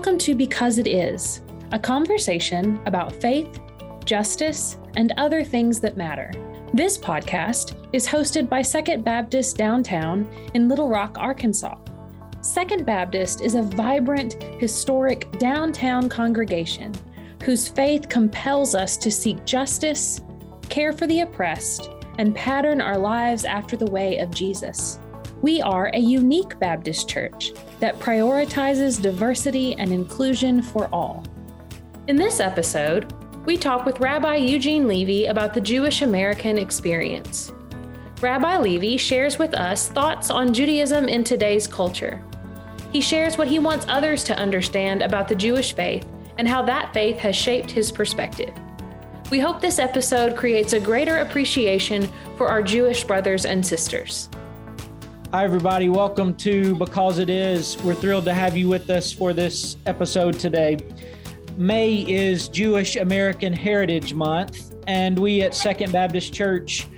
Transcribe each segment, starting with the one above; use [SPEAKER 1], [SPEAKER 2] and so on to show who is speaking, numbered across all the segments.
[SPEAKER 1] Welcome to Because It Is, a conversation about faith, justice, and other things that matter. This podcast is hosted by Second Baptist Downtown in Little Rock, Arkansas. Second Baptist is a vibrant, historic downtown congregation whose faith compels us to seek justice, care for the oppressed, and pattern our lives after the way of Jesus. We are a unique Baptist church that prioritizes diversity and inclusion for all. In this episode, we talk with Rabbi Eugene Levy about the Jewish American experience. Rabbi Levy shares with us thoughts on Judaism in today's culture. He shares what he wants others to understand about the Jewish faith and how that faith has shaped his perspective. We hope this episode creates a greater appreciation for our Jewish brothers and sisters.
[SPEAKER 2] Hi, everybody. Welcome to Because It Is. We're thrilled to have you with us for this episode today. May is Jewish American Heritage Month, and we at Second Baptist Church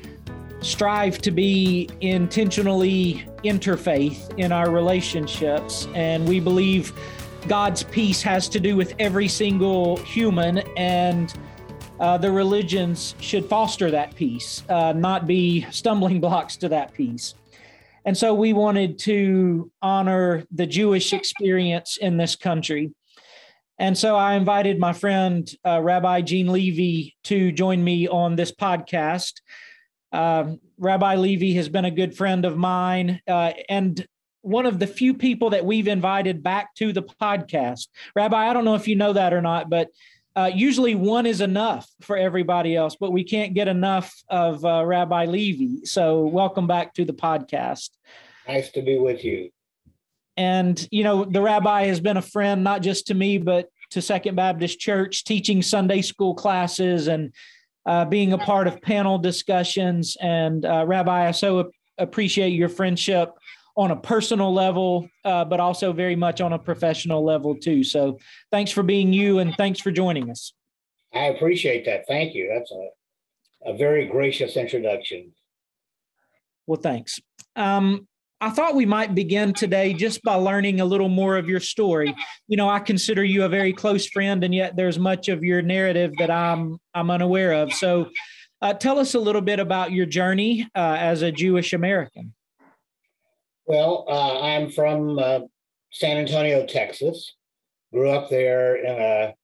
[SPEAKER 2] strive to be intentionally interfaith in our relationships. And we believe God's peace has to do with every single human, and uh, the religions should foster that peace, uh, not be stumbling blocks to that peace. And so we wanted to honor the Jewish experience in this country. And so I invited my friend, uh, Rabbi Gene Levy, to join me on this podcast. Um, Rabbi Levy has been a good friend of mine uh, and one of the few people that we've invited back to the podcast. Rabbi, I don't know if you know that or not, but uh, usually one is enough for everybody else, but we can't get enough of uh, Rabbi Levy. So, welcome back to the podcast.
[SPEAKER 3] Nice to be with you.
[SPEAKER 2] And, you know, the rabbi has been a friend, not just to me, but to Second Baptist Church, teaching Sunday school classes and uh, being a part of panel discussions. And, uh, Rabbi, I so appreciate your friendship on a personal level, uh, but also very much on a professional level too. So thanks for being you and thanks for joining us.
[SPEAKER 3] I appreciate that. Thank you. That's a, a very gracious introduction.
[SPEAKER 2] Well, thanks. Um, I thought we might begin today just by learning a little more of your story. You know, I consider you a very close friend, and yet there's much of your narrative that I'm I'm unaware of. So, uh, tell us a little bit about your journey uh, as a Jewish American.
[SPEAKER 3] Well, uh, I'm from uh, San Antonio, Texas. Grew up there in a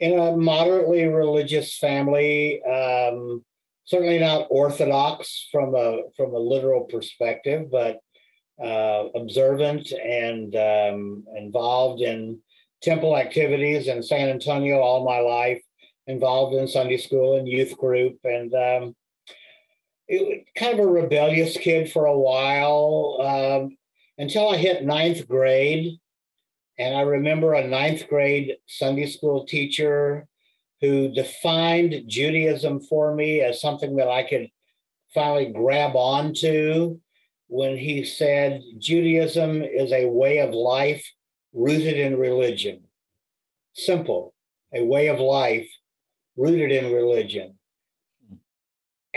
[SPEAKER 3] in a moderately religious family. Um, certainly not orthodox from a from a literal perspective, but uh, observant and um, involved in temple activities in San Antonio all my life. Involved in Sunday school and youth group, and um, it, kind of a rebellious kid for a while um, until I hit ninth grade. And I remember a ninth grade Sunday school teacher who defined Judaism for me as something that I could finally grab onto when he said Judaism is a way of life rooted in religion. Simple, a way of life rooted in religion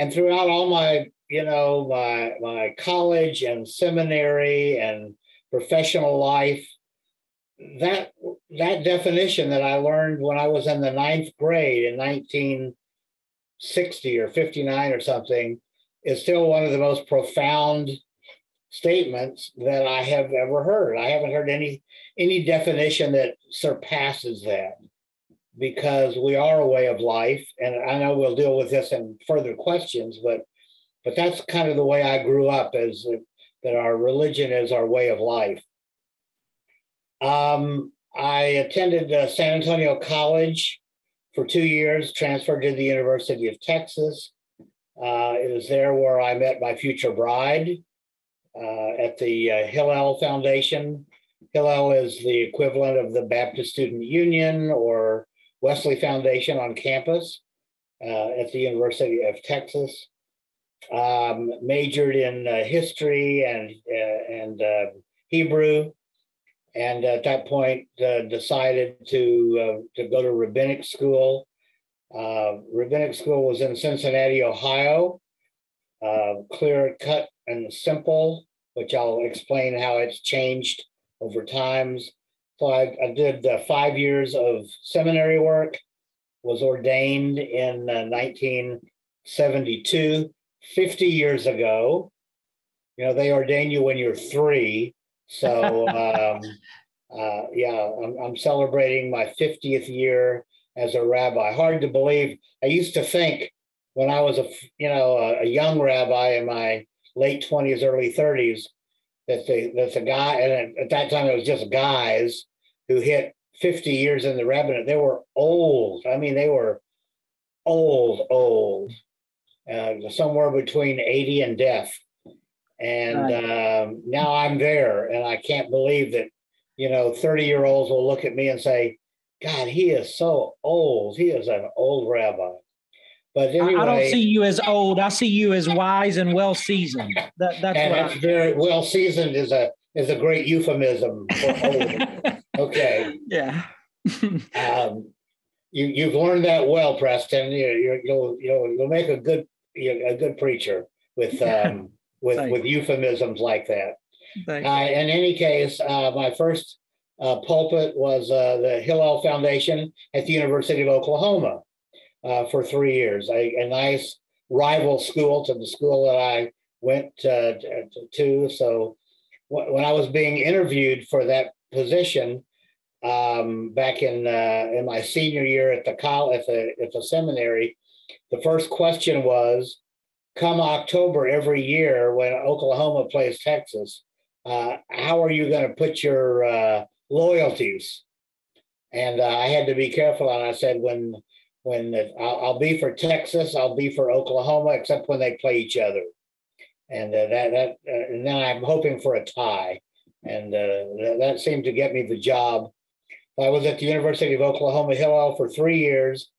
[SPEAKER 3] and throughout all my you know my my college and seminary and professional life that that definition that i learned when i was in the ninth grade in 1960 or 59 or something is still one of the most profound statements that i have ever heard. I haven't heard any any definition that surpasses that because we are a way of life. And I know we'll deal with this in further questions, but but that's kind of the way I grew up as that our religion is our way of life. Um, I attended uh, San Antonio College for two years, transferred to the University of Texas. Uh, it was there where I met my future bride uh, at the uh, Hillel Foundation. Hillel is the equivalent of the Baptist Student Union or Wesley Foundation on campus uh, at the University of Texas. Um, majored in uh, history and uh, and uh, Hebrew, and at that point uh, decided to to go to rabbinic school. rabbinic school was in Cincinnati, Ohio. clear cut and simple, which I'll explain how it's changed over times So I, I did uh, five years of seminary work, was ordained in uh, 1972, 50 years ago. You know, they ordain you when you're three. So, um, uh, yeah, I'm, I'm celebrating my 50th year as a rabbi. Hard to believe. I used to think when I was a you know a, a young rabbi in my late 20s, early 30s, that the that the guy and at that time it was just guys who hit 50 years in the rabbinate. They were old. I mean, they were old, old, uh, somewhere between 80 and death. And um, now I'm there, and I can't believe that you know 30 year olds will look at me and say, "God, he is so old. He is an old rabbi."
[SPEAKER 2] But anyway, I don't see you as old. I see you as wise and well seasoned. That, that's
[SPEAKER 3] and that's very well seasoned is a is a great euphemism for old. okay.
[SPEAKER 2] Yeah.
[SPEAKER 3] um, you you've learned that well, Preston. You, you you'll you'll you'll make a good a good preacher with um with Thanks. with euphemisms like that. Uh, in any case, uh, my first uh, pulpit was uh, the Hillel Foundation at the University of Oklahoma uh, for three years. A, a, nice rival school to the school that I went uh, to. So when I was being interviewed for that position um, back in uh, in my senior year at the college at the at the seminary, the first question was, "Come October every year when Oklahoma plays Texas, uh, how are you going to put your uh, loyalties?" And uh, I had to be careful, and I said, "When when I'll, I'll, be for Texas, I'll be for Oklahoma, except when they play each other." And uh, that that uh, and then I'm hoping for a tie, and that, that seemed to get me the job I was at the University of Oklahoma Hillel for three years.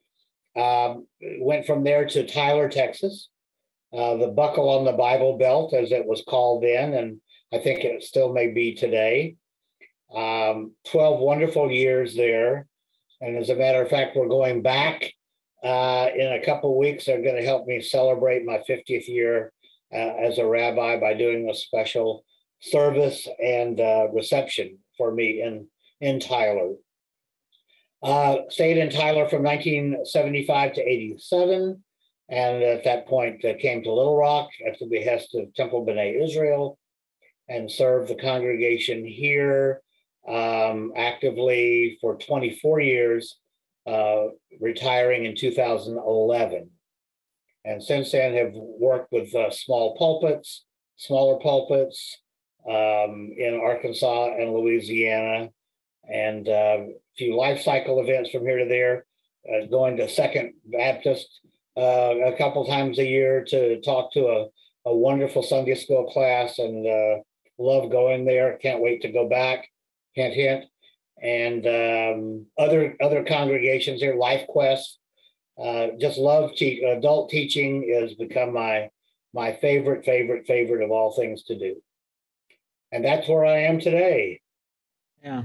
[SPEAKER 3] Um, went from there to Tyler, Texas, uh, the buckle on the Bible Belt, as it was called then, and I think it still may be today. Um, 12 wonderful years there. And as a matter of fact, we're going back uh, in a couple weeks. They're going to help me celebrate my 50th year uh, as a rabbi by doing a special service and uh, reception for me in in Tyler. Uh, stayed in Tyler from 1975 to 87, and at that point uh, came to Little Rock at the behest of Temple B'nai Israel and served the congregation here um, actively for 24 years, uh, retiring in 2011. And since then have worked with uh, small pulpits, smaller pulpits um, in Arkansas and Louisiana, and uh, a few life cycle events from here to there. Uh, going to Second Baptist uh, a couple times a year to talk to a, a wonderful Sunday school class, and uh, love going there. Can't wait to go back. Hint, hint. And um, other other congregations here, LifeQuest. Uh, just love te- adult teaching has become my my favorite, favorite, favorite of all things to do. And that's where I am today.
[SPEAKER 2] Yeah.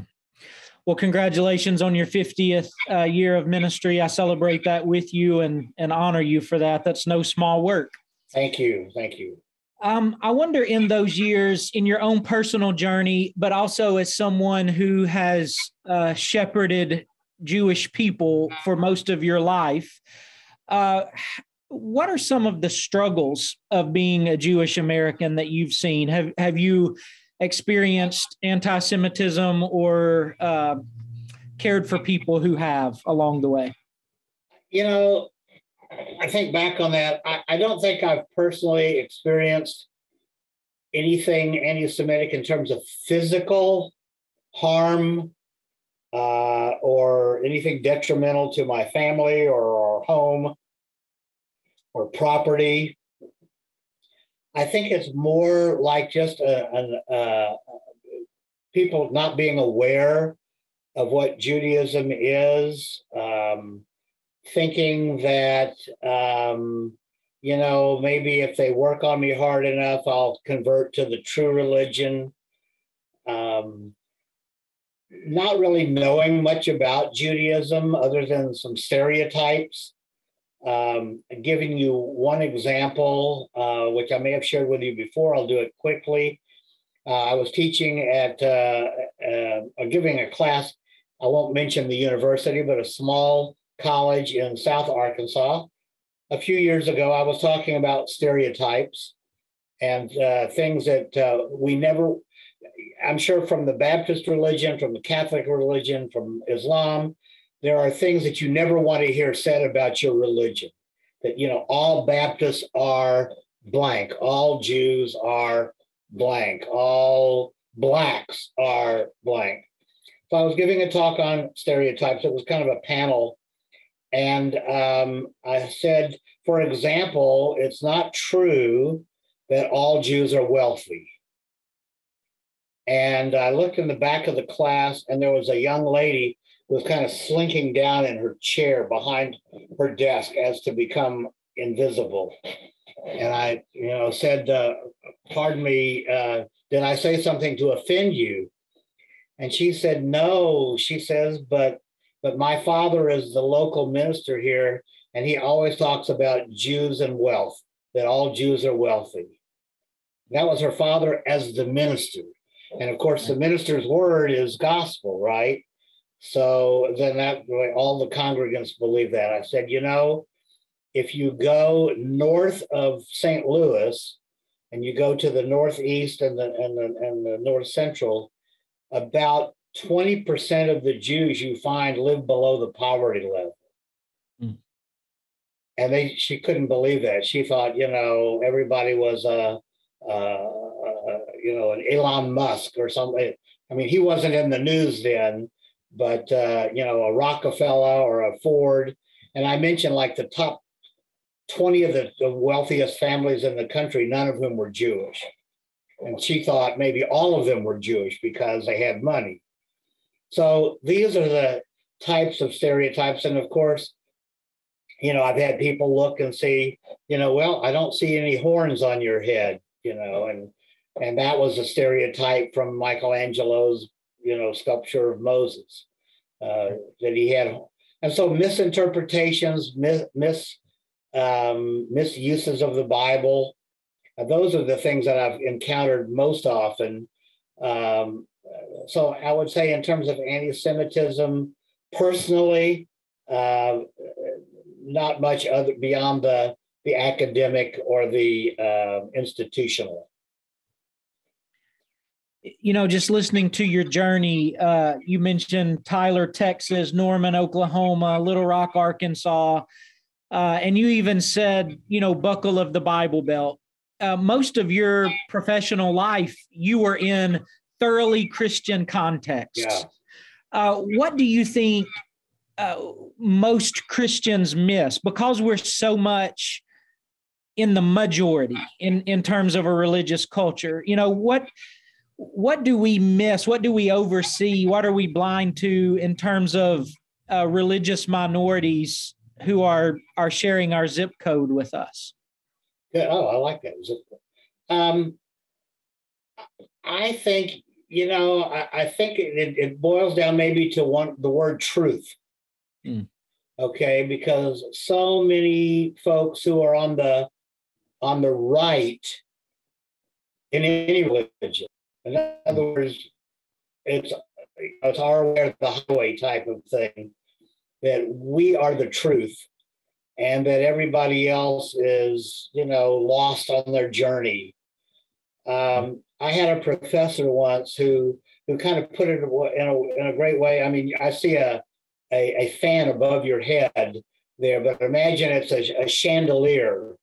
[SPEAKER 2] Well, congratulations on your 50th uh, year of ministry. I celebrate that with you and, and honor you for that. That's no small work.
[SPEAKER 3] Thank you. Thank you.
[SPEAKER 2] Um, I wonder in those years, in your own personal journey, but also as someone who has uh, shepherded Jewish people for most of your life, uh, what are some of the struggles of being a Jewish American that you've seen? Have have you experienced anti-Semitism or uh, cared for people who have along the way?
[SPEAKER 3] You know, I think back on that. I, I don't think I've personally experienced anything anti-Semitic in terms of physical harm uh, or anything detrimental to my family or our home or property. I think it's more like just a, a, a, people not being aware of what Judaism is, um, thinking that, um, you know, maybe if they work on me hard enough, I'll convert to the true religion. Um, not really knowing much about Judaism other than some stereotypes. Um, giving you one example, uh, which I may have shared with you before, I'll do it quickly. Uh, I was teaching at uh, uh, giving a class. I won't mention the university, but a small college in South Arkansas. A few years ago, I was talking about stereotypes and uh, things that we never, I'm sure from the Baptist religion, from the Catholic religion, from Islam, there are things that you never want to hear said about your religion. That, you know, all Baptists are blank, all Jews are blank, all blacks are blank. So I was giving a talk on stereotypes. It was kind of a panel. And um, I said, for example, it's not true that all Jews are wealthy. And I looked in the back of the class, and there was a young lady was kind of slinking down in her chair behind her desk as to become invisible. And I, you know, said, uh, "Pardon me, uh, did I say something to offend you?" And she said, "No." She says, "But, but my father is the local minister here, and he always talks about Jews and wealth. That all Jews are wealthy." That was her father as the minister. And of course, the minister's word is gospel, right? So then that all the congregants believe that. I said, you know, if you go north of St. Louis and you go to the northeast and the and the, and the north central, about 20% of the Jews you find live below the poverty level. Mm. And they she couldn't believe that. She thought, you know, everybody was a uh, uh, you know, an Elon Musk or something. I mean, he wasn't in the news then, but uh, you know, a Rockefeller or a Ford. And I mentioned like the top 20 of the, the wealthiest families in the country, none of whom were Jewish. And she thought maybe all of them were Jewish because they had money. So these are the types of stereotypes. And of course, you know, I've had people look and see, you know, well, I don't see any horns on your head you know, and and that was a stereotype from Michelangelo's, you know, sculpture of Moses uh, that he had, and so misinterpretations, mis, mis um, misuses of the Bible. Uh, those are the things that I've encountered most often. Um, so I would say, in terms of anti-Semitism, personally, uh, not much other beyond the the academic or the uh, institutional?
[SPEAKER 2] You know, just listening to your journey, uh, you mentioned Tyler, Texas, Norman, Oklahoma, Little Rock, Arkansas, uh, and you even said, you know, buckle of the Bible Belt. Uh, most of your professional life, you were in thoroughly Christian contexts. Yeah. Uh, what do you think uh, most Christians miss because we're so much in the majority in in terms of a religious culture you know what what do we miss? What do we oversee? What are we blind to in terms of uh, religious minorities who are are sharing our zip code with us?
[SPEAKER 3] Yeah oh i like that zip code. Um i think you know i, I think it, it boils down maybe to one the word truth. Mm. okay because so many folks who are on the on the right in any religion. In other words, it's it's our way of the highway type of thing that we are the truth and that everybody else is, you know, lost on their journey. Um, I had a professor once who who kind of put it in a, in a great way. I mean, I see a, a, a fan above your head there, but imagine it's a, a chandelier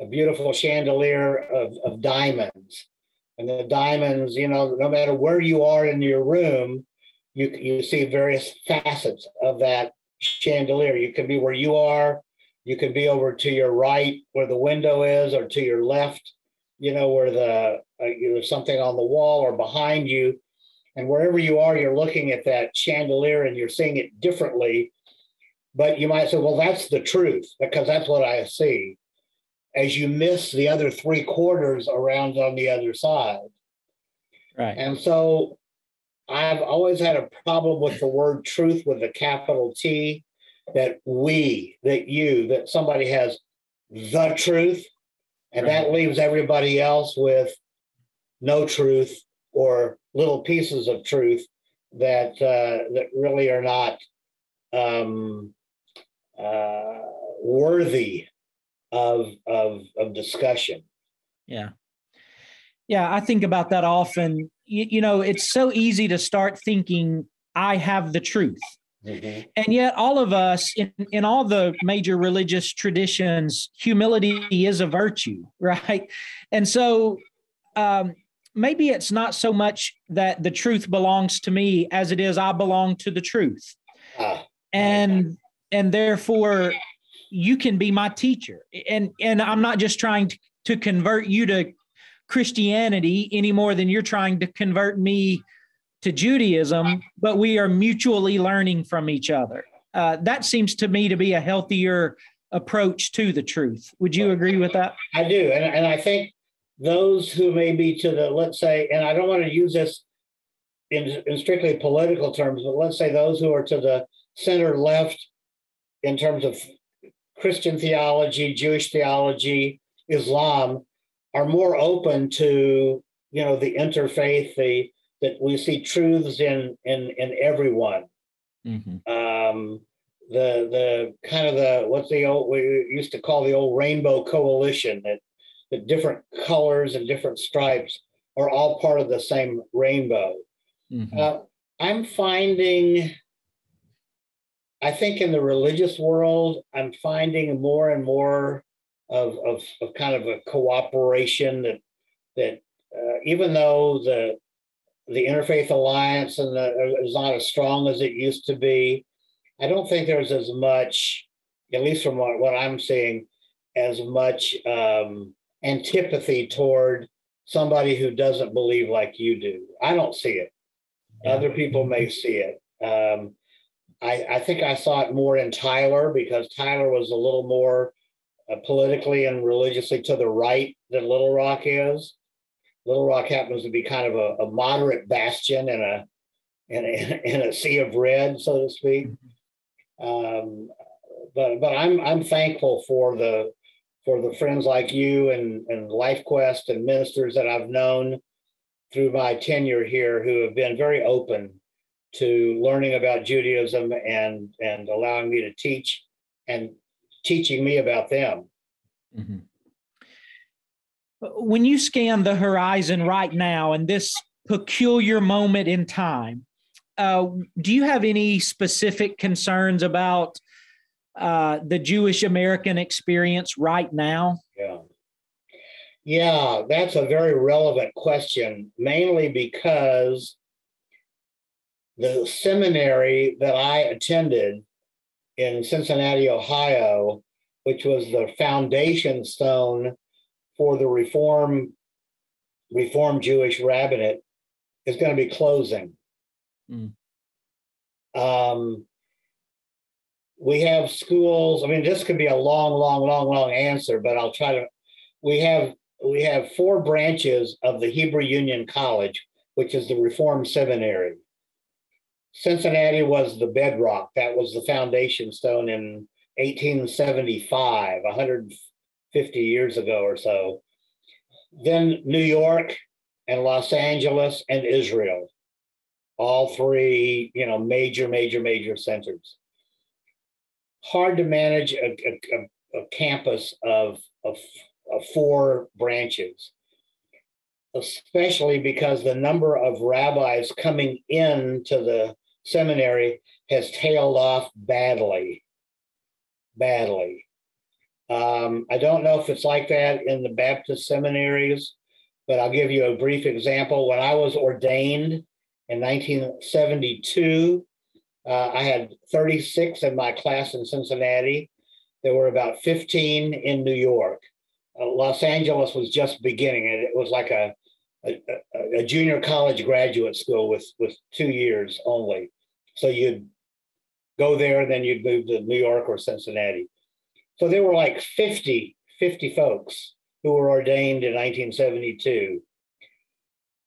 [SPEAKER 3] a beautiful chandelier of, of diamonds. And the diamonds, you know, no matter where you are in your room, you, you see various facets of that chandelier. You can be where you are, you can be over to your right where the window is, or to your left, you know, where the uh, there's something on the wall or behind you. And wherever you are, you're looking at that chandelier and you're seeing it differently. But you might say, well, that's the truth because that's what I see as you miss the other three quarters around on the other side.
[SPEAKER 2] Right.
[SPEAKER 3] And so I've always had a problem with the word truth with a capital T, that we, that you, that somebody has the truth, and right. that leaves everybody else with no truth or little pieces of truth. that uh, that really are not um, uh, worthy of, of of discussion.
[SPEAKER 2] Yeah, yeah, I think about that often. You, you know, it's so easy to start thinking I have the truth. Mm-hmm. And yet, all of us in, in all the major religious traditions, humility is a virtue, right? And so, um, maybe it's not so much that the truth belongs to me as it is I belong to the truth. Uh, and and therefore you can be my teacher. And and I'm not just trying to, to convert you to Christianity any more than you're trying to convert me to Judaism, but we are mutually learning from each other. Uh, that seems to me to be a healthier approach to the truth. Would you agree with that?
[SPEAKER 3] I do. And, and I think those who may be to the, let's say, and I don't want to use this in, in strictly political terms, but let's say those who are to the center left in terms of Christian theology, Jewish theology, Islam, are more open to you know the interfaith, the that we see truths in in in everyone. Mm-hmm. Um, the the kind of the what's the old we used to call the old rainbow coalition that the different colors and different stripes are all part of the same rainbow. Mm-hmm. Uh, I'm finding, I think in the religious world, I'm finding more and more of, of, of kind of a cooperation that that uh, even though the the interfaith alliance and the, is not as strong as it used to be, I don't think there's as much, at least from what, what I'm seeing, as much um, antipathy toward somebody who doesn't believe like you do. I don't see it. Other people may see it. Um, I, I, think I saw it more in Tyler because Tyler was a little more uh, politically and religiously to the right than Little Rock is. Little Rock happens to be kind of a, a moderate bastion in a, in a in a sea of red, so to speak. Um, but but I'm I'm thankful for the for the friends like you and, and LifeQuest and ministers that I've known through my tenure here who have been very open to learning about Judaism and and allowing me to teach and teaching me about them. Mm-hmm.
[SPEAKER 2] When you scan the horizon right now in this peculiar moment in time, uh, do you have any specific concerns about uh, the Jewish American experience right now?
[SPEAKER 3] Yeah. Yeah, that's a very relevant question, mainly because the seminary that I attended in Cincinnati, Ohio, which was the foundation stone for the Reform Reform Jewish rabbinate, is going to be closing. Mm. Um, we have schools. I mean, this could be a long, long, long, long answer, but I'll try to. We have we have four branches of the Hebrew Union College, which is the Reform Seminary. Cincinnati was the bedrock. That was the foundation stone in 1875, 150 years ago or so. Then New York and Los Angeles and Israel, all three, you know, major, major, major centers hard to manage a, a, a campus of, of, of four branches, especially because the number of rabbis coming into the seminary has tailed off badly, badly. Um, I don't know if it's like that in the Baptist seminaries, but I'll give you a brief example. When I was ordained in 1972, uh, I had 36 in my class in Cincinnati. There were about 15 in New York. Uh, Los Angeles was just beginning, and it was like a, a, a, junior college graduate school with, with two years only. So you'd go there, and then you'd move to New York or Cincinnati. So there were like 50, 50 folks who were ordained in 1972.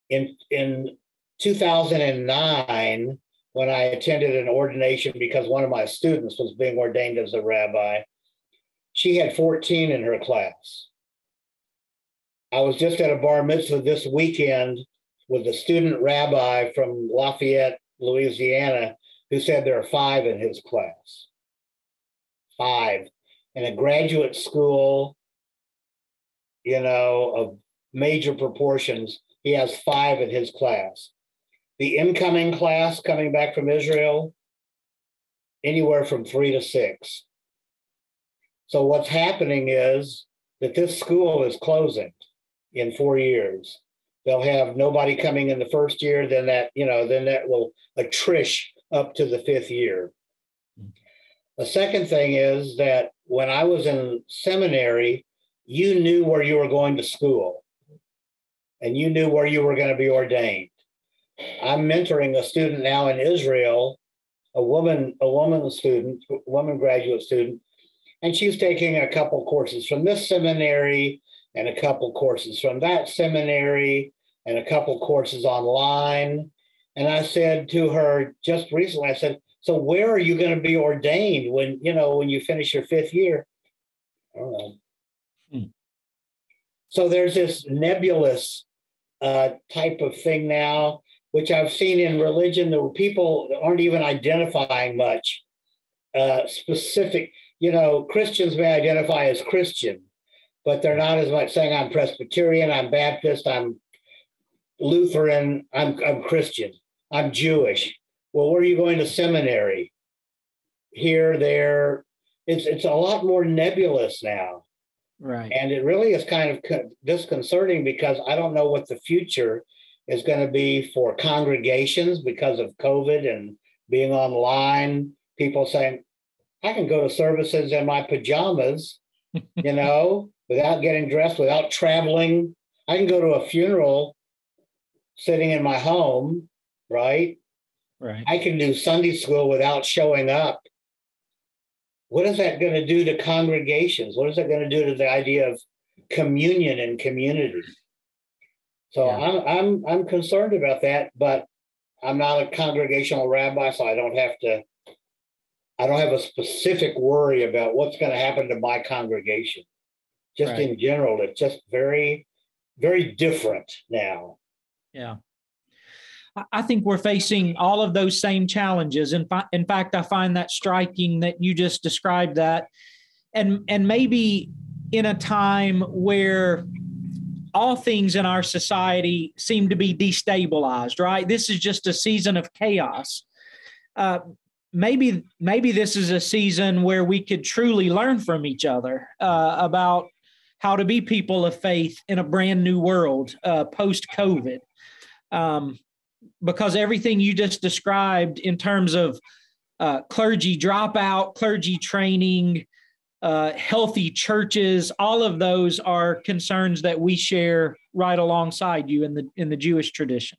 [SPEAKER 3] In, in 2009, when I attended an ordination because one of my students was being ordained as a rabbi. She had 14 in her class. I was just at a bar mitzvah this weekend with a student rabbi from Lafayette, Louisiana, who said there are five in his class. Five. In a graduate school, you know, of major proportions, he has five in his class. The incoming class coming back from Israel, anywhere from three to six. So what's happening is that this school is closing in four years. They'll have nobody coming in the first year, then that, you know, then that will attrish up to the fifth year. Mm-hmm. The second thing is that when I was in seminary, you knew where you were going to school and you knew where you were going to be ordained. I'm mentoring a student now in Israel, a woman, a woman student, woman graduate student, and she's taking a couple courses from this seminary and a couple courses from that seminary and a couple courses online. And I said to her just recently, I said, so where are you going to be ordained when, you know, when you finish your fifth year? I don't know. Hmm. So there's this nebulous uh, type of thing now, which I've seen in religion where people aren't even identifying much uh, specific. You know, Christians may identify as Christian, but they're not as much saying I'm Presbyterian, I'm Baptist, I'm Lutheran, I'm, I'm Christian, I'm Jewish. Well, where are you going to seminary? Here, there. It's it's a lot more nebulous now.
[SPEAKER 2] Right.
[SPEAKER 3] And it really is kind of disconcerting because I don't know what the future is going to be for congregations because of COVID and being online. People saying, I can go to services in my pajamas, you know, without getting dressed, without traveling. I can go to a funeral sitting in my home, right?
[SPEAKER 2] Right.
[SPEAKER 3] I can do Sunday school without showing up what is that going to do to congregations? What is that going to do to the idea of communion and community? So yeah. I'm I'm I'm concerned about that, but I'm not a congregational rabbi, so I don't have to. I don't have a specific worry about what's going to happen to my congregation. Just right. in general, it's just very, very different now.
[SPEAKER 2] Yeah. I think we're facing all of those same challenges. In, in fact, I find that striking that you just described that. And, and maybe in a time where all things in our society seem to be destabilized, right? This is just a season of chaos. Uh, maybe maybe this is a season where we could truly learn from each other uh, about how to be people of faith in a brand new world uh, post COVID. Um, because everything you just described in terms of uh, clergy dropout, clergy training, uh, healthy churches, all of those are concerns that we share right alongside you in the in the Jewish tradition.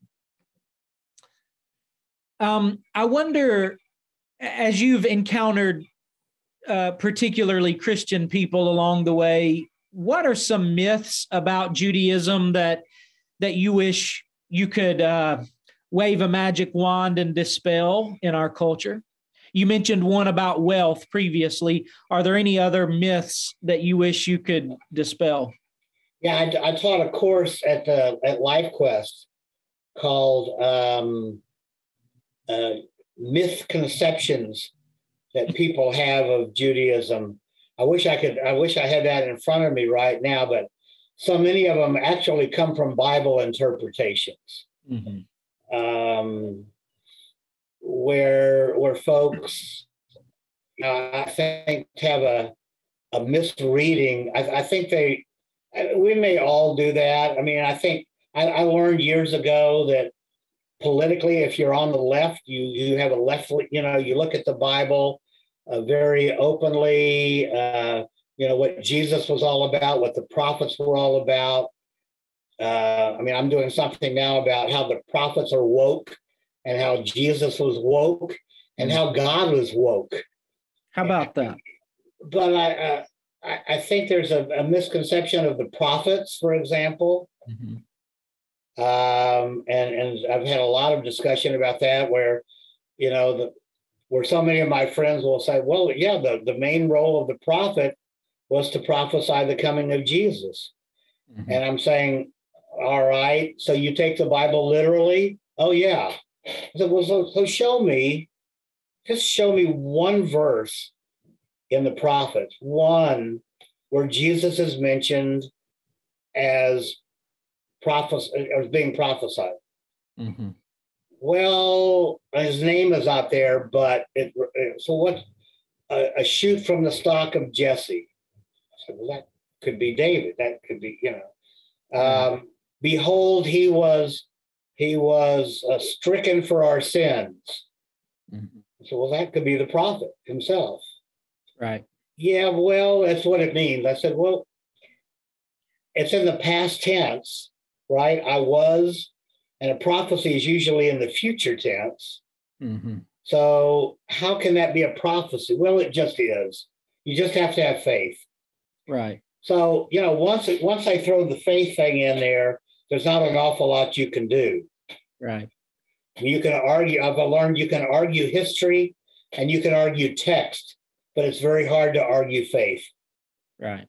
[SPEAKER 2] Um, I wonder, as you've encountered uh, particularly Christian people along the way, what are some myths about Judaism that that you wish you could uh, wave a magic wand and dispel in our culture? You mentioned one about wealth previously. Are there any other myths that you wish you could dispel?
[SPEAKER 3] Yeah, I, I taught a course at the at LifeQuest called um, uh, "Misconceptions that people have of Judaism." I wish I could. I wish I had that in front of me right now, but so many of them actually come from Bible interpretations. Mm-hmm um, where where folks, uh, I think, have a a misreading. I, I, think they, we may all do that. I mean, I think I, I learned years ago that politically, if you're on the left, you you have a left. You know, you look at the Bible uh, very openly. Uh, you know what Jesus was all about, what the prophets were all about. Uh, I mean, I'm doing something now about how the prophets are woke and how Jesus was woke and how God was woke.
[SPEAKER 2] How about that?
[SPEAKER 3] But I, uh, I, I, think there's a, a, misconception of the prophets, for example. Mm-hmm. Um, and, and I've had a lot of discussion about that where, you know, the, where so many of my friends will say, well, yeah, the, the main role of the prophet was to prophesy the coming of Jesus. Mm-hmm. And I'm saying, all right. So you take the Bible literally? Oh, yeah. I said, well, so, so show me, just show me one verse in the prophets, one where Jesus is mentioned as prophes- as being prophesied. Mm-hmm. Well, his name is out there, but it, so what? A, a, shoot from the stock of Jesse. So well, that could be David. That could be, you know. Um, Behold, he was he was uh, stricken for our sins. Mm-hmm. So, well, that could be the prophet himself.
[SPEAKER 2] Right.
[SPEAKER 3] Yeah, well, that's what it means. I said, well, it's in the past tense, right? I was, and a prophecy is usually in the future tense. Mm-hmm. So, how can that be a prophecy? Well, it just is. You just have to have faith.
[SPEAKER 2] Right.
[SPEAKER 3] So, you know, once it, once I throw the faith thing in there, there's not an awful lot you can do.
[SPEAKER 2] Right.
[SPEAKER 3] You can argue, I've learned you can argue history and you can argue text, but it's very hard to argue faith.
[SPEAKER 2] Right.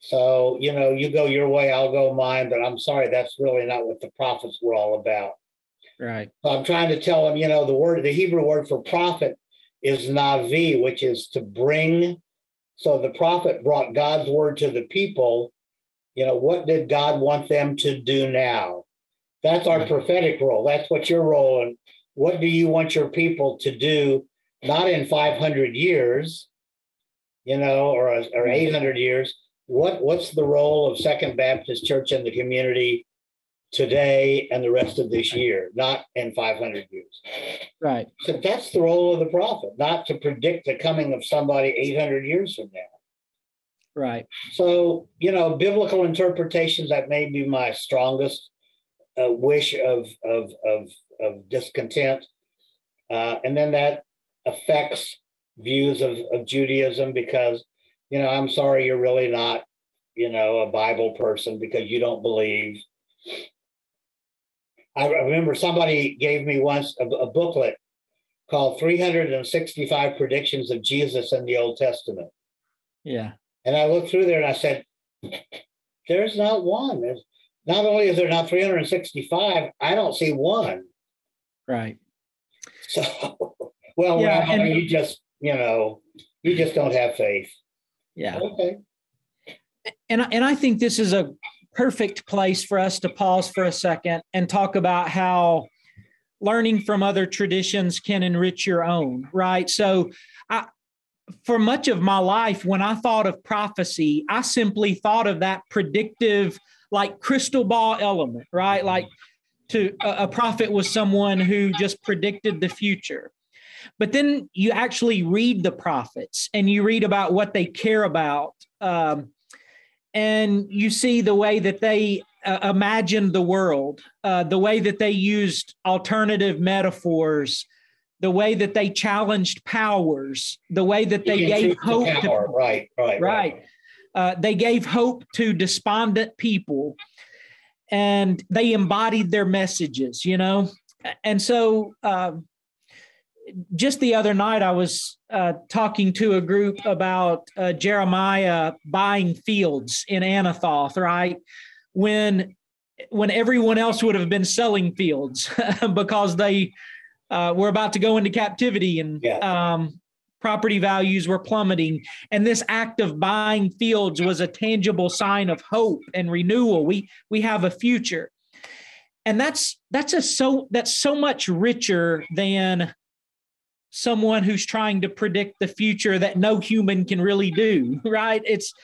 [SPEAKER 3] So, you know, you go your way, I'll go mine, but I'm sorry, that's really not what the prophets were all about.
[SPEAKER 2] Right.
[SPEAKER 3] So I'm trying to tell them, you know, the word, the Hebrew word for prophet is navi, which is to bring. So the prophet brought God's word to the people. You know, what did God want them to do now? That's our prophetic role. That's what your role. And what do you want your people to do? Not in 500 years, you know, or or mm-hmm. 800 years. What what's the role of Second Baptist Church in the community today and the rest of this year? Not in 500 years.
[SPEAKER 2] Right.
[SPEAKER 3] So that's the role of the prophet, not to predict the coming of somebody 800 years from now.
[SPEAKER 2] Right.
[SPEAKER 3] So, you know, biblical interpretations that may be my strongest a wish of of of, of discontent, uh, and then that affects views of, of Judaism because you know I'm sorry you're really not you know a Bible person because you don't believe. I remember somebody gave me once a, a booklet called 365 Predictions of Jesus in the Old Testament.
[SPEAKER 2] Yeah.
[SPEAKER 3] And I looked through there and I said, there's not one. There's, not only is there not 365, I don't see one.
[SPEAKER 2] Right.
[SPEAKER 3] So, well, yeah, and, you just, you know, you just don't have faith.
[SPEAKER 2] Yeah.
[SPEAKER 3] Okay.
[SPEAKER 2] And and I think this is a perfect place for us to pause for a second and talk about how learning from other traditions can enrich your own, right? So, I for much of my life when I thought of prophecy, I simply thought of that predictive like crystal ball element, right? Like to a, a prophet was someone who just predicted the future. But then you actually read the prophets and you read about what they care about. Um, and you see the way that they uh, imagined the world, uh, the way that they used alternative metaphors, the way that they challenged powers, the way that they gave hope to,
[SPEAKER 3] power. to right, right,
[SPEAKER 2] right, right. Uh, they gave hope to despondent people and they embodied their messages, you know? And so uh, just the other night, I was uh, talking to a group about uh, Jeremiah buying fields in Anathoth, right? When when everyone else would have been selling fields because they uh, were about to go into captivity and yeah. um, property values were plummeting. And this act of buying fields was a tangible sign of hope and renewal. We we have a future. And that's that's a so that's so much richer than someone who's trying to predict the future that no human can really do right? It's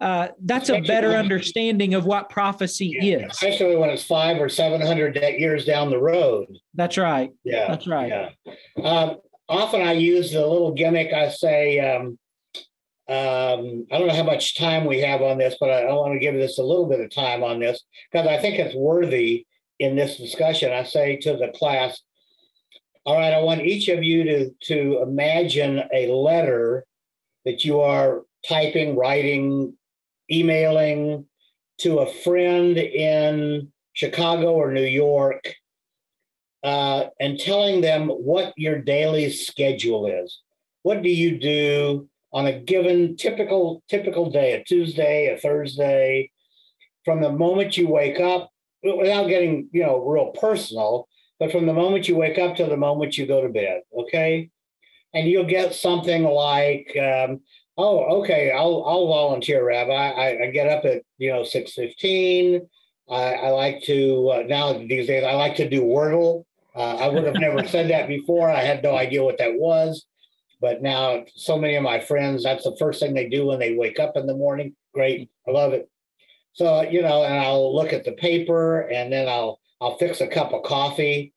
[SPEAKER 2] uh, that's a better understanding of what prophecy yeah, is
[SPEAKER 3] especially when it's five or seven hundred years down the road
[SPEAKER 2] that's right
[SPEAKER 3] yeah
[SPEAKER 2] that's right
[SPEAKER 3] yeah um, often I use the little gimmick. I say, um, um, I don't know how much time we have on this, but I, I want to give this a little bit of time on this because I think it's worthy in this discussion. I say to the class, all right, I want each of you to, to imagine a letter that you are typing, writing, emailing to a friend in Chicago or New York uh, and telling them what your daily schedule is. What do you do on a given typical typical day, a Tuesday, a Thursday, from the moment you wake up, without getting you know real personal, but from the moment you wake up to the moment you go to bed, okay? And you'll get something like, um, oh, okay, I'll I'll volunteer, Rabbi. I, I get up at you know six fifteen. I, I like to uh, now these days I like to do Wordle. Uh, I would have never said that before. I had no idea what that was, but now so many of my friends that's the first thing they do when they wake up in the morning. Great, I love it. So you know, and I'll look at the paper, and then I'll I'll fix a cup of coffee,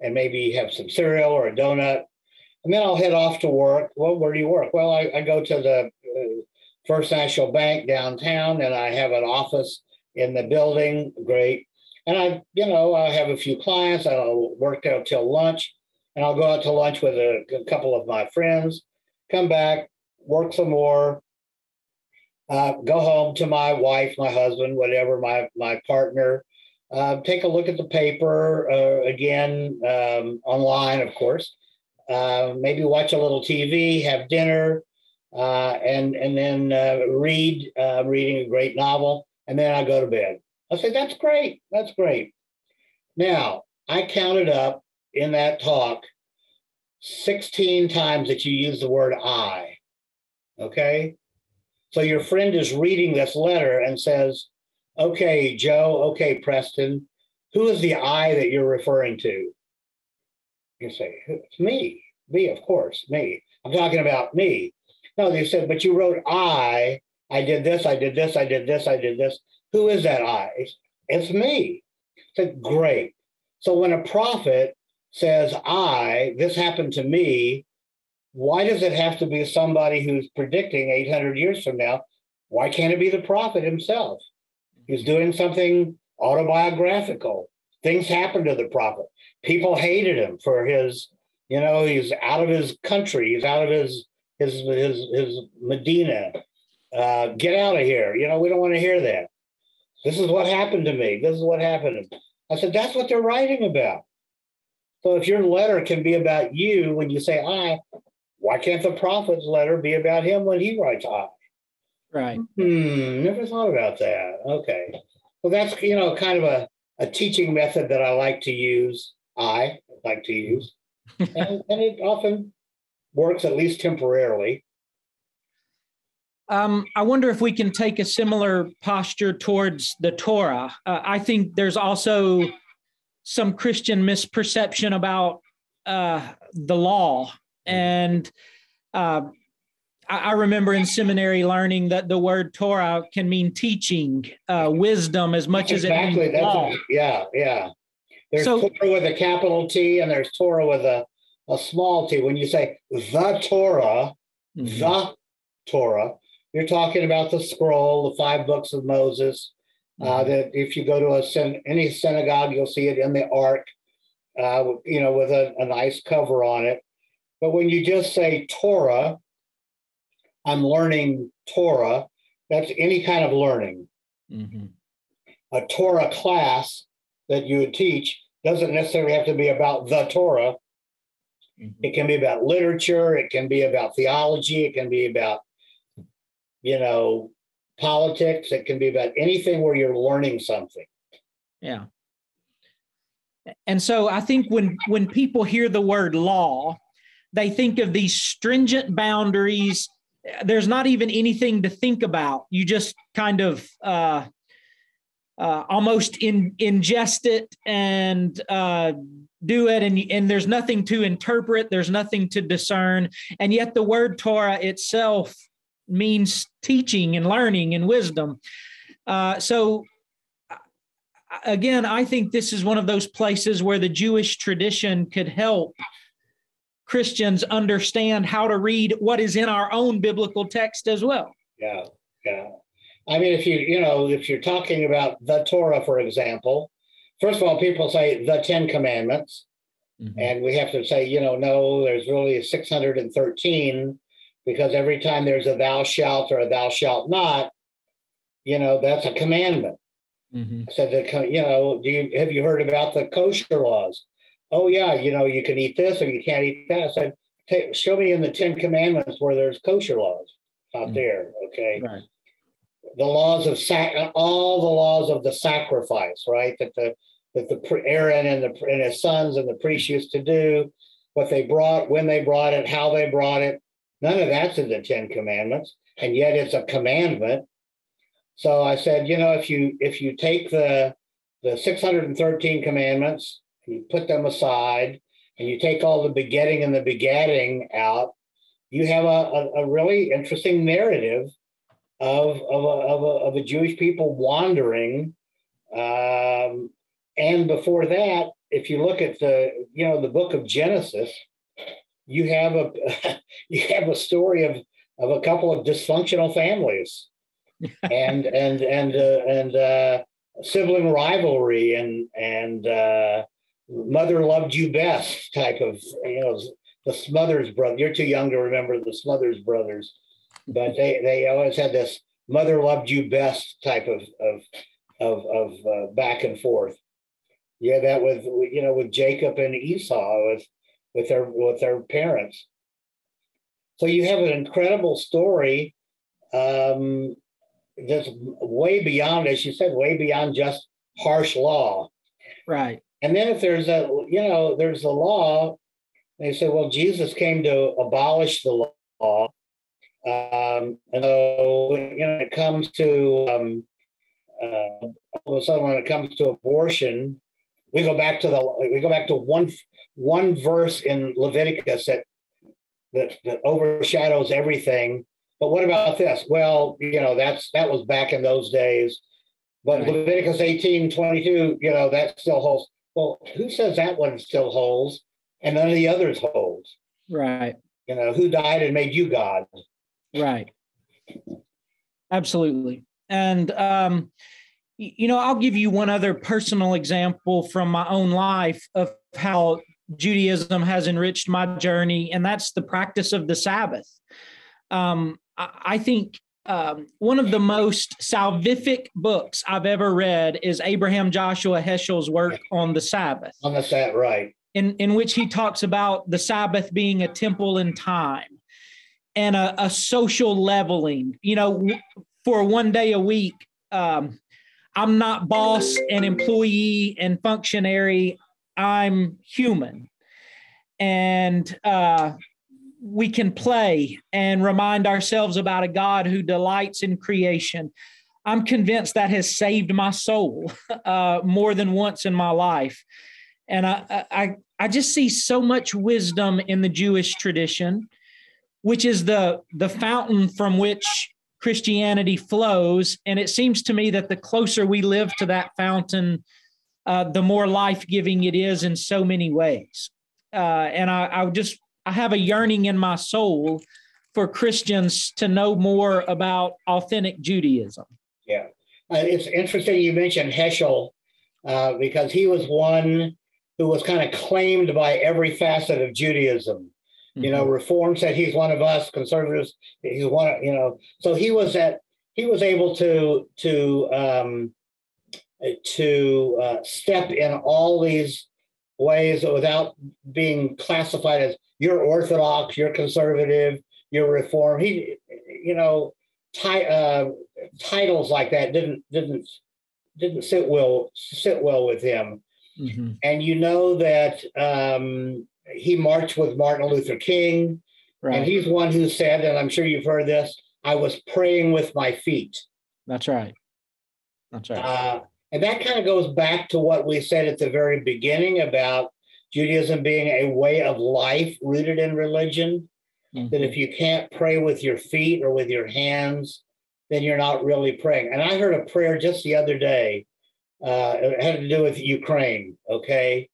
[SPEAKER 3] and maybe have some cereal or a donut, and then I'll head off to work. Well, where do you work? Well, I, I go to the uh, First National Bank downtown, and I have an office in the building. Great. And I, you know, I have a few clients. I'll work out till lunch, and I'll go out to lunch with a, a couple of my friends. Come back, work some more. Uh, go home to my wife, my husband, whatever, my my partner. Uh, take a look at the paper uh, again um, online, of course. Uh, maybe watch a little TV, have dinner, uh, and and then uh, read. reading a great novel and then I go to bed. I say, that's great. That's great. Now, I counted up in that talk 16 times that you use the word I. Okay. So your friend is reading this letter and says, okay, Joe, okay, Preston, who is the I that you're referring to? You say, it's me. Me, of course, me. I'm talking about me. No, they said, but you wrote I I did this, I did this, I did this, I did this. Who is that I? It's me. I said, great. So when a prophet says, I, this happened to me, why does it have to be somebody who's predicting 800 years from now? Why can't it be the prophet himself? He's doing something autobiographical. Things happened to the prophet. People hated him for his, you know, he's out of his country. He's out of his his his his Medina uh, get out of here. You know, we don't want to hear that. This is what happened to me. This is what happened. I said, that's what they're writing about. So if your letter can be about you when you say I, why can't the prophet's letter be about him when he writes I?
[SPEAKER 2] Right.
[SPEAKER 3] Hmm, never thought about that. Okay. Well, that's, you know, kind of a, a teaching method that I like to use. I like to use. and, and it often works, at least temporarily.
[SPEAKER 2] Um, I wonder if we can take a similar posture towards the Torah. Uh, I think there's also some Christian misperception about uh, the law. And uh, I, remember in seminary learning that the word Torah can mean teaching, uh, wisdom, as much exactly. as it means law.
[SPEAKER 3] Yeah, yeah. There's so, Torah with a capital T and there's Torah with a, a small t. When you say the Torah, mm-hmm. the Torah, you're talking about the scroll, the five books of Moses. Uh, mm-hmm. Uh, that if you go to a any synagogue, you'll see it in the ark, uh, you know, with a, a nice cover on it. But when you just say Torah, I'm learning Torah. That's any kind of learning. Mm-hmm. A Torah class that you would teach doesn't necessarily have to be about the Torah. Mm-hmm. It can be about literature. It can be about theology. It can be about you know, politics. It can be about anything where you're learning something.
[SPEAKER 2] Yeah. And so I think when when people hear the word law, they think of these stringent boundaries. There's not even anything to think about. You just kind of uh, uh, almost in, ingest it and uh, do it, and and there's nothing to interpret. There's nothing to discern, and yet the word Torah itself means teaching and learning and wisdom. Uh, so, again, I think this is one of those places where the Jewish tradition could help Christians understand how to read what is in our own biblical text as well.
[SPEAKER 3] Yeah, yeah. I mean, if you you know if you're talking about the Torah, for example, first of all, people say the Ten Commandments, mm-hmm. and we have to say, you know, no, there's really 613 because every time there's a thou shalt or a thou shalt not, you know, that's a commandment. Mm-hmm. Said, that, you know, do you have you heard about the kosher laws? Oh yeah, you know, you can eat this or you can't eat that. I said, Take, show me in the Ten Commandments where there's kosher laws out mm-hmm. there. Okay. Right. The laws of sac, all the laws of the sacrifice, right? That the that the Aaron and the and his sons and the priests used to do, what they brought, when they brought it, how they brought it. None of that's in the Ten Commandments, and yet it's a commandment. So I said, you know, if you if you take the the 613 commandments, you put them aside, and you take all the begetting and the begatting out, you have a, a, a really interesting narrative of, of, a, of, a, of a Jewish people wandering. Um, and before that, if you look at the, you know, the book of Genesis, you have a you have a story of of a couple of dysfunctional families, and and and uh, and uh, sibling rivalry and and uh, mother loved you best type of you know the Smothers Brothers. You're too young to remember the Smothers brothers, but they they always had this mother loved you best type of of of, of uh, back and forth. Yeah, that with you know with Jacob and Esau with with their with their parents. So you have an incredible story um, that's way beyond, as you said, way beyond just harsh law.
[SPEAKER 2] Right.
[SPEAKER 3] And then if there's a, you know, there's a law, they say, well, Jesus came to abolish the law. Um, and so, you know, when it comes to, um, uh, all of a sudden, when it comes to abortion, we go back to the, we go back to one, one verse in Leviticus that, that, that overshadows everything. But what about this? Well, you know, that's, that was back in those days. But right. Leviticus 18, 22, you know, that still holds. Well, who says that one still holds and none of the others holds?
[SPEAKER 2] Right.
[SPEAKER 3] You know, who died and made you God?
[SPEAKER 2] Right. Absolutely. And, um, you know, I'll give you one other personal example from my own life of how Judaism has enriched my journey, and that's the practice of the Sabbath. Um, I think um, one of the most salvific books I've ever read is Abraham Joshua Heschel's work on the Sabbath.
[SPEAKER 3] On the Sabbath, right.
[SPEAKER 2] In, in which he talks about the Sabbath being a temple in time and a, a social leveling. You know, for one day a week, um, I'm not boss and employee and functionary. I'm human. And uh, we can play and remind ourselves about a God who delights in creation. I'm convinced that has saved my soul uh, more than once in my life. And I, I, I just see so much wisdom in the Jewish tradition, which is the, the fountain from which Christianity flows. And it seems to me that the closer we live to that fountain, uh, the more life giving it is in so many ways. Uh, and I, I just I have a yearning in my soul for Christians to know more about authentic Judaism.
[SPEAKER 3] Yeah. Uh, it's interesting you mentioned Heschel uh, because he was one who was kind of claimed by every facet of Judaism. Mm-hmm. You know, mm-hmm. Reform said he's one of us. Conservatives, he's one. Of, you know, so he was at he was able to to um, to uh, step in all these ways without being classified as you're orthodox, you're conservative, you're reform. He, you know, ti- uh, titles like that didn't didn't didn't sit well sit well with him. Mm-hmm. And you know that um, he marched with Martin Luther King, right. and he's one who said, and I'm sure you've heard this. I was praying with my feet.
[SPEAKER 2] That's right. That's right.
[SPEAKER 3] Uh, and that kind of goes back to what we said at the very beginning about Judaism being a way of life rooted in religion. Mm-hmm. That if you can't pray with your feet or with your hands, then you're not really praying. And I heard a prayer just the other day. Uh, it had to do with Ukraine. Okay.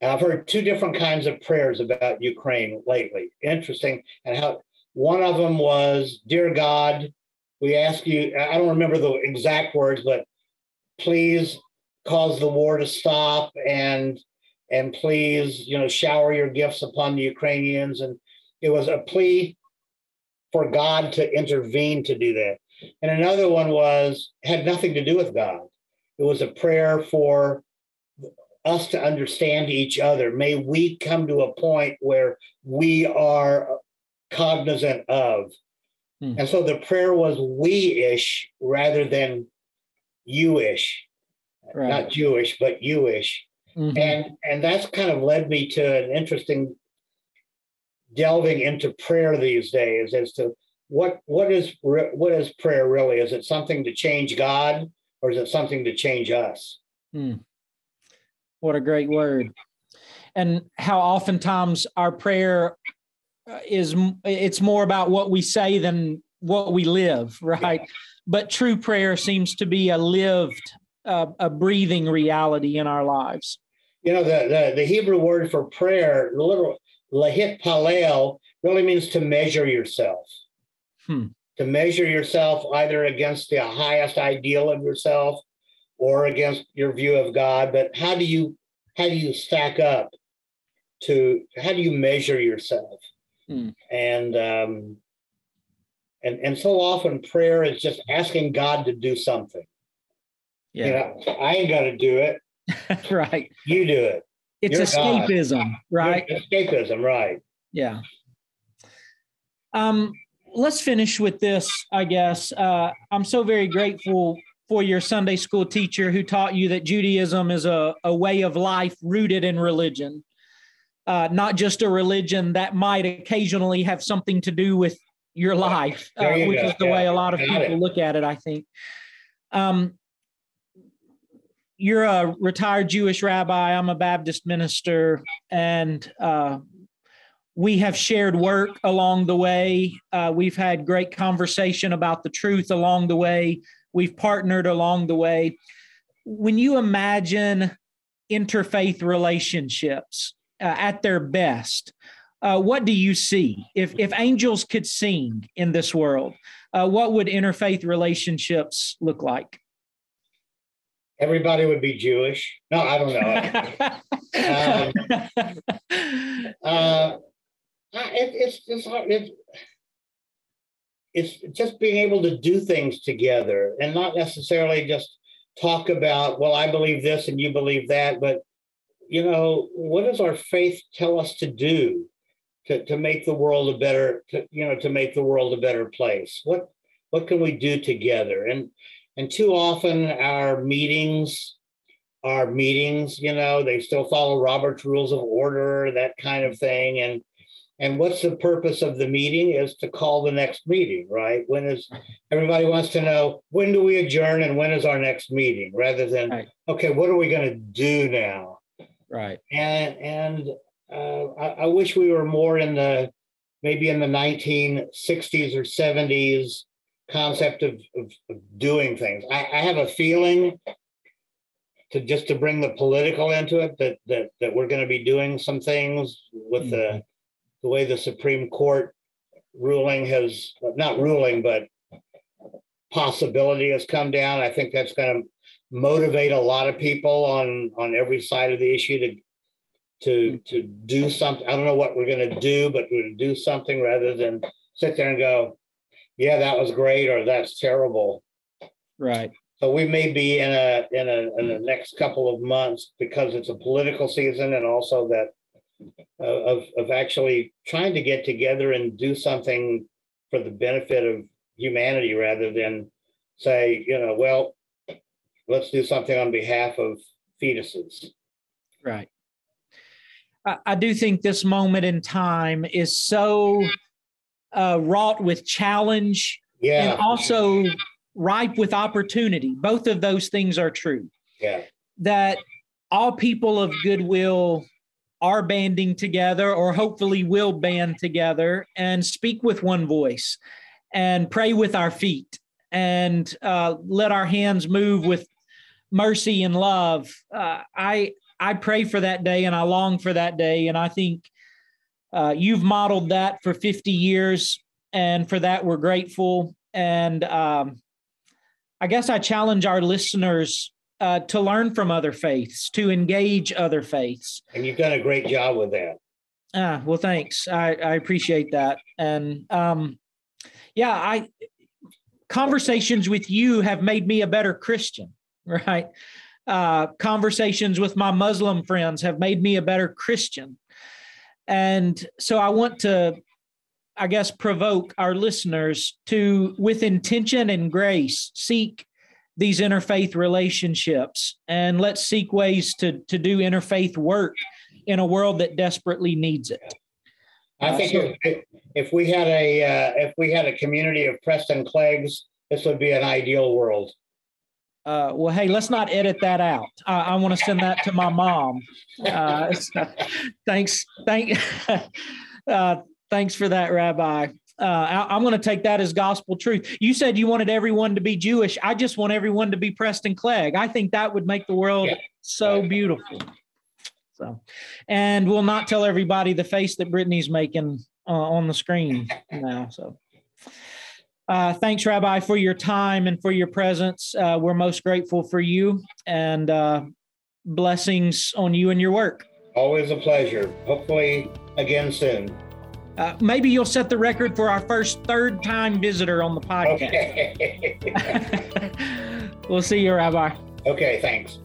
[SPEAKER 3] And I've heard two different kinds of prayers about Ukraine lately. Interesting. And how one of them was, Dear God, we ask you, I don't remember the exact words, but please cause the war to stop and and please, you know, shower your gifts upon the Ukrainians. And it was a plea for God to intervene to do that. And another one was had nothing to do with God. It was a prayer for us to understand each other. May we come to a point where we are cognizant of. Hmm. And so the prayer was we ish rather than you ish. right. not Jewish, but Jewish. Mm-hmm. And and that's kind of led me to an interesting delving into prayer these days as to what what is what is prayer really? Is it something to change God or is it something to change us? Hmm.
[SPEAKER 2] What a great word. And how oftentimes our prayer uh, is it's more about what we say than what we live, right? Yeah. But true prayer seems to be a lived, uh, a breathing reality in our lives.
[SPEAKER 3] You know, the, the, the Hebrew word for prayer, the literal lahit palel, really means to measure yourself. Hmm. To measure yourself either against the highest ideal of yourself or against your view of God. But how do you how do you stack up to how do you measure yourself? Hmm. And um, and and so often prayer is just asking God to do something. Yeah. You know, I ain't gonna do it.
[SPEAKER 2] right.
[SPEAKER 3] You do it.
[SPEAKER 2] It's You're escapism, God. right?
[SPEAKER 3] You're escapism, right.
[SPEAKER 2] Yeah. Um, let's finish with this, I guess. Uh, I'm so very grateful for your Sunday school teacher who taught you that Judaism is a, a way of life rooted in religion, uh, not just a religion that might occasionally have something to do with your life, uh, you which go. is the yeah. way a lot of people it. look at it, I think. Um, you're a retired Jewish rabbi. I'm a Baptist minister, and uh, we have shared work along the way. Uh, we've had great conversation about the truth along the way. We've partnered along the way. When you imagine interfaith relationships uh, at their best, uh, what do you see? If if angels could sing in this world, uh, what would interfaith relationships look like?
[SPEAKER 3] everybody would be Jewish. No, I don't know. um, uh, it, it's it's, it's just being able to do things together and not necessarily just talk about, well, I believe this and you believe that, but you know, what does our faith tell us to do to, to make the world a better, to, you know, to make the world a better place? What what can we do together? And and too often our meetings are meetings, you know, they still follow Robert's rules of order, that kind of thing. And and what's the purpose of the meeting is to call the next meeting, right? When is everybody wants to know when do we adjourn and when is our next meeting rather than right. okay, what are we going to do now?
[SPEAKER 2] Right.
[SPEAKER 3] And and uh, I, I wish we were more in the maybe in the 1960s or 70s concept of, of, of doing things. I, I, have a feeling to just to bring the political into it that that that we're going to be doing some things with mm-hmm. the the way the Supreme Court ruling has not ruling but possibility has come down. I think that's going to motivate a lot of people on on every side of the issue to to to do something. I don't know what we're going to do, but we're going to do something rather than sit there and go, yeah, that was great, or that's terrible.
[SPEAKER 2] Right.
[SPEAKER 3] So we may be in a in a in the next couple of months because it's a political season, and also that uh, of of actually trying to get together and do something for the benefit of humanity, rather than say, you know, well, let's do something on behalf of fetuses.
[SPEAKER 2] Right. I, I do think this moment in time is so uh, wrought with challenge
[SPEAKER 3] yeah.
[SPEAKER 2] and also ripe with opportunity. Both of those things are true.
[SPEAKER 3] Yeah.
[SPEAKER 2] That all people of goodwill are banding together or hopefully will band together and speak with one voice and pray with our feet and uh, let our hands move with mercy and love. Uh, I I pray for that day and I long for that day, and I think uh, you've modeled that for 50 years, and for that, we're grateful. And um, I guess I challenge our listeners uh, to learn from other faiths, to engage other faiths.
[SPEAKER 3] And you've done a great job with that.
[SPEAKER 2] Ah, well, thanks. I, I appreciate that. And um, yeah, I conversations with you have made me a better Christian, right? Uh, conversations with my Muslim friends have made me a better Christian. And so I want to, I guess, provoke our listeners to, with intention and grace, seek these interfaith relationships and let's seek ways to, to do interfaith work in a world that desperately needs it.
[SPEAKER 3] I think uh, so, if, if, we had a uh, if we had a community of Preston Cleggs, this would be an ideal world.
[SPEAKER 2] Uh, well, hey, let's not edit that out. I, I want to send that to my mom. Uh, thanks, thank, uh, thanks for that, Rabbi. Uh, I, am going to take that as gospel truth. You said you wanted everyone to be Jewish. I just want everyone to be Preston Clegg. I think that would make the world so beautiful. So, and we'll not tell everybody the face that Brittany's making uh, on the screen now. So. Uh, thanks, Rabbi, for your time and for your presence. Uh, we're most grateful for you and uh, blessings on you and your work.
[SPEAKER 3] Always a pleasure. Hopefully, again soon.
[SPEAKER 2] Uh, maybe you'll set the record for our first third time visitor on the podcast. Okay. we'll see you, Rabbi.
[SPEAKER 3] Okay, thanks.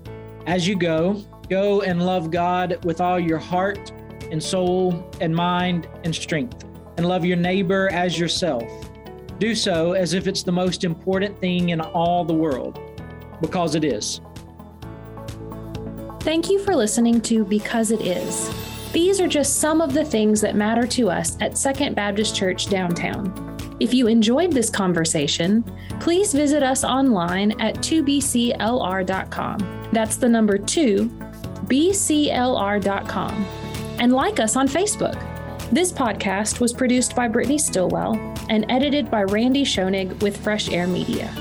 [SPEAKER 2] As you go, go and love God with all your heart and soul and mind and strength, and love your neighbor as yourself do so as if it's the most important thing in all the world, because it is.
[SPEAKER 1] Thank you for listening to Because It Is. These are just some of the things that matter to us at Second Baptist Church downtown. If you enjoyed this conversation, please visit us online at 2bclr.com. That's the number 2, bclr.com. And like us on Facebook. This podcast was produced by Brittany Stillwell and edited by Randy Schoenig with Fresh Air Media.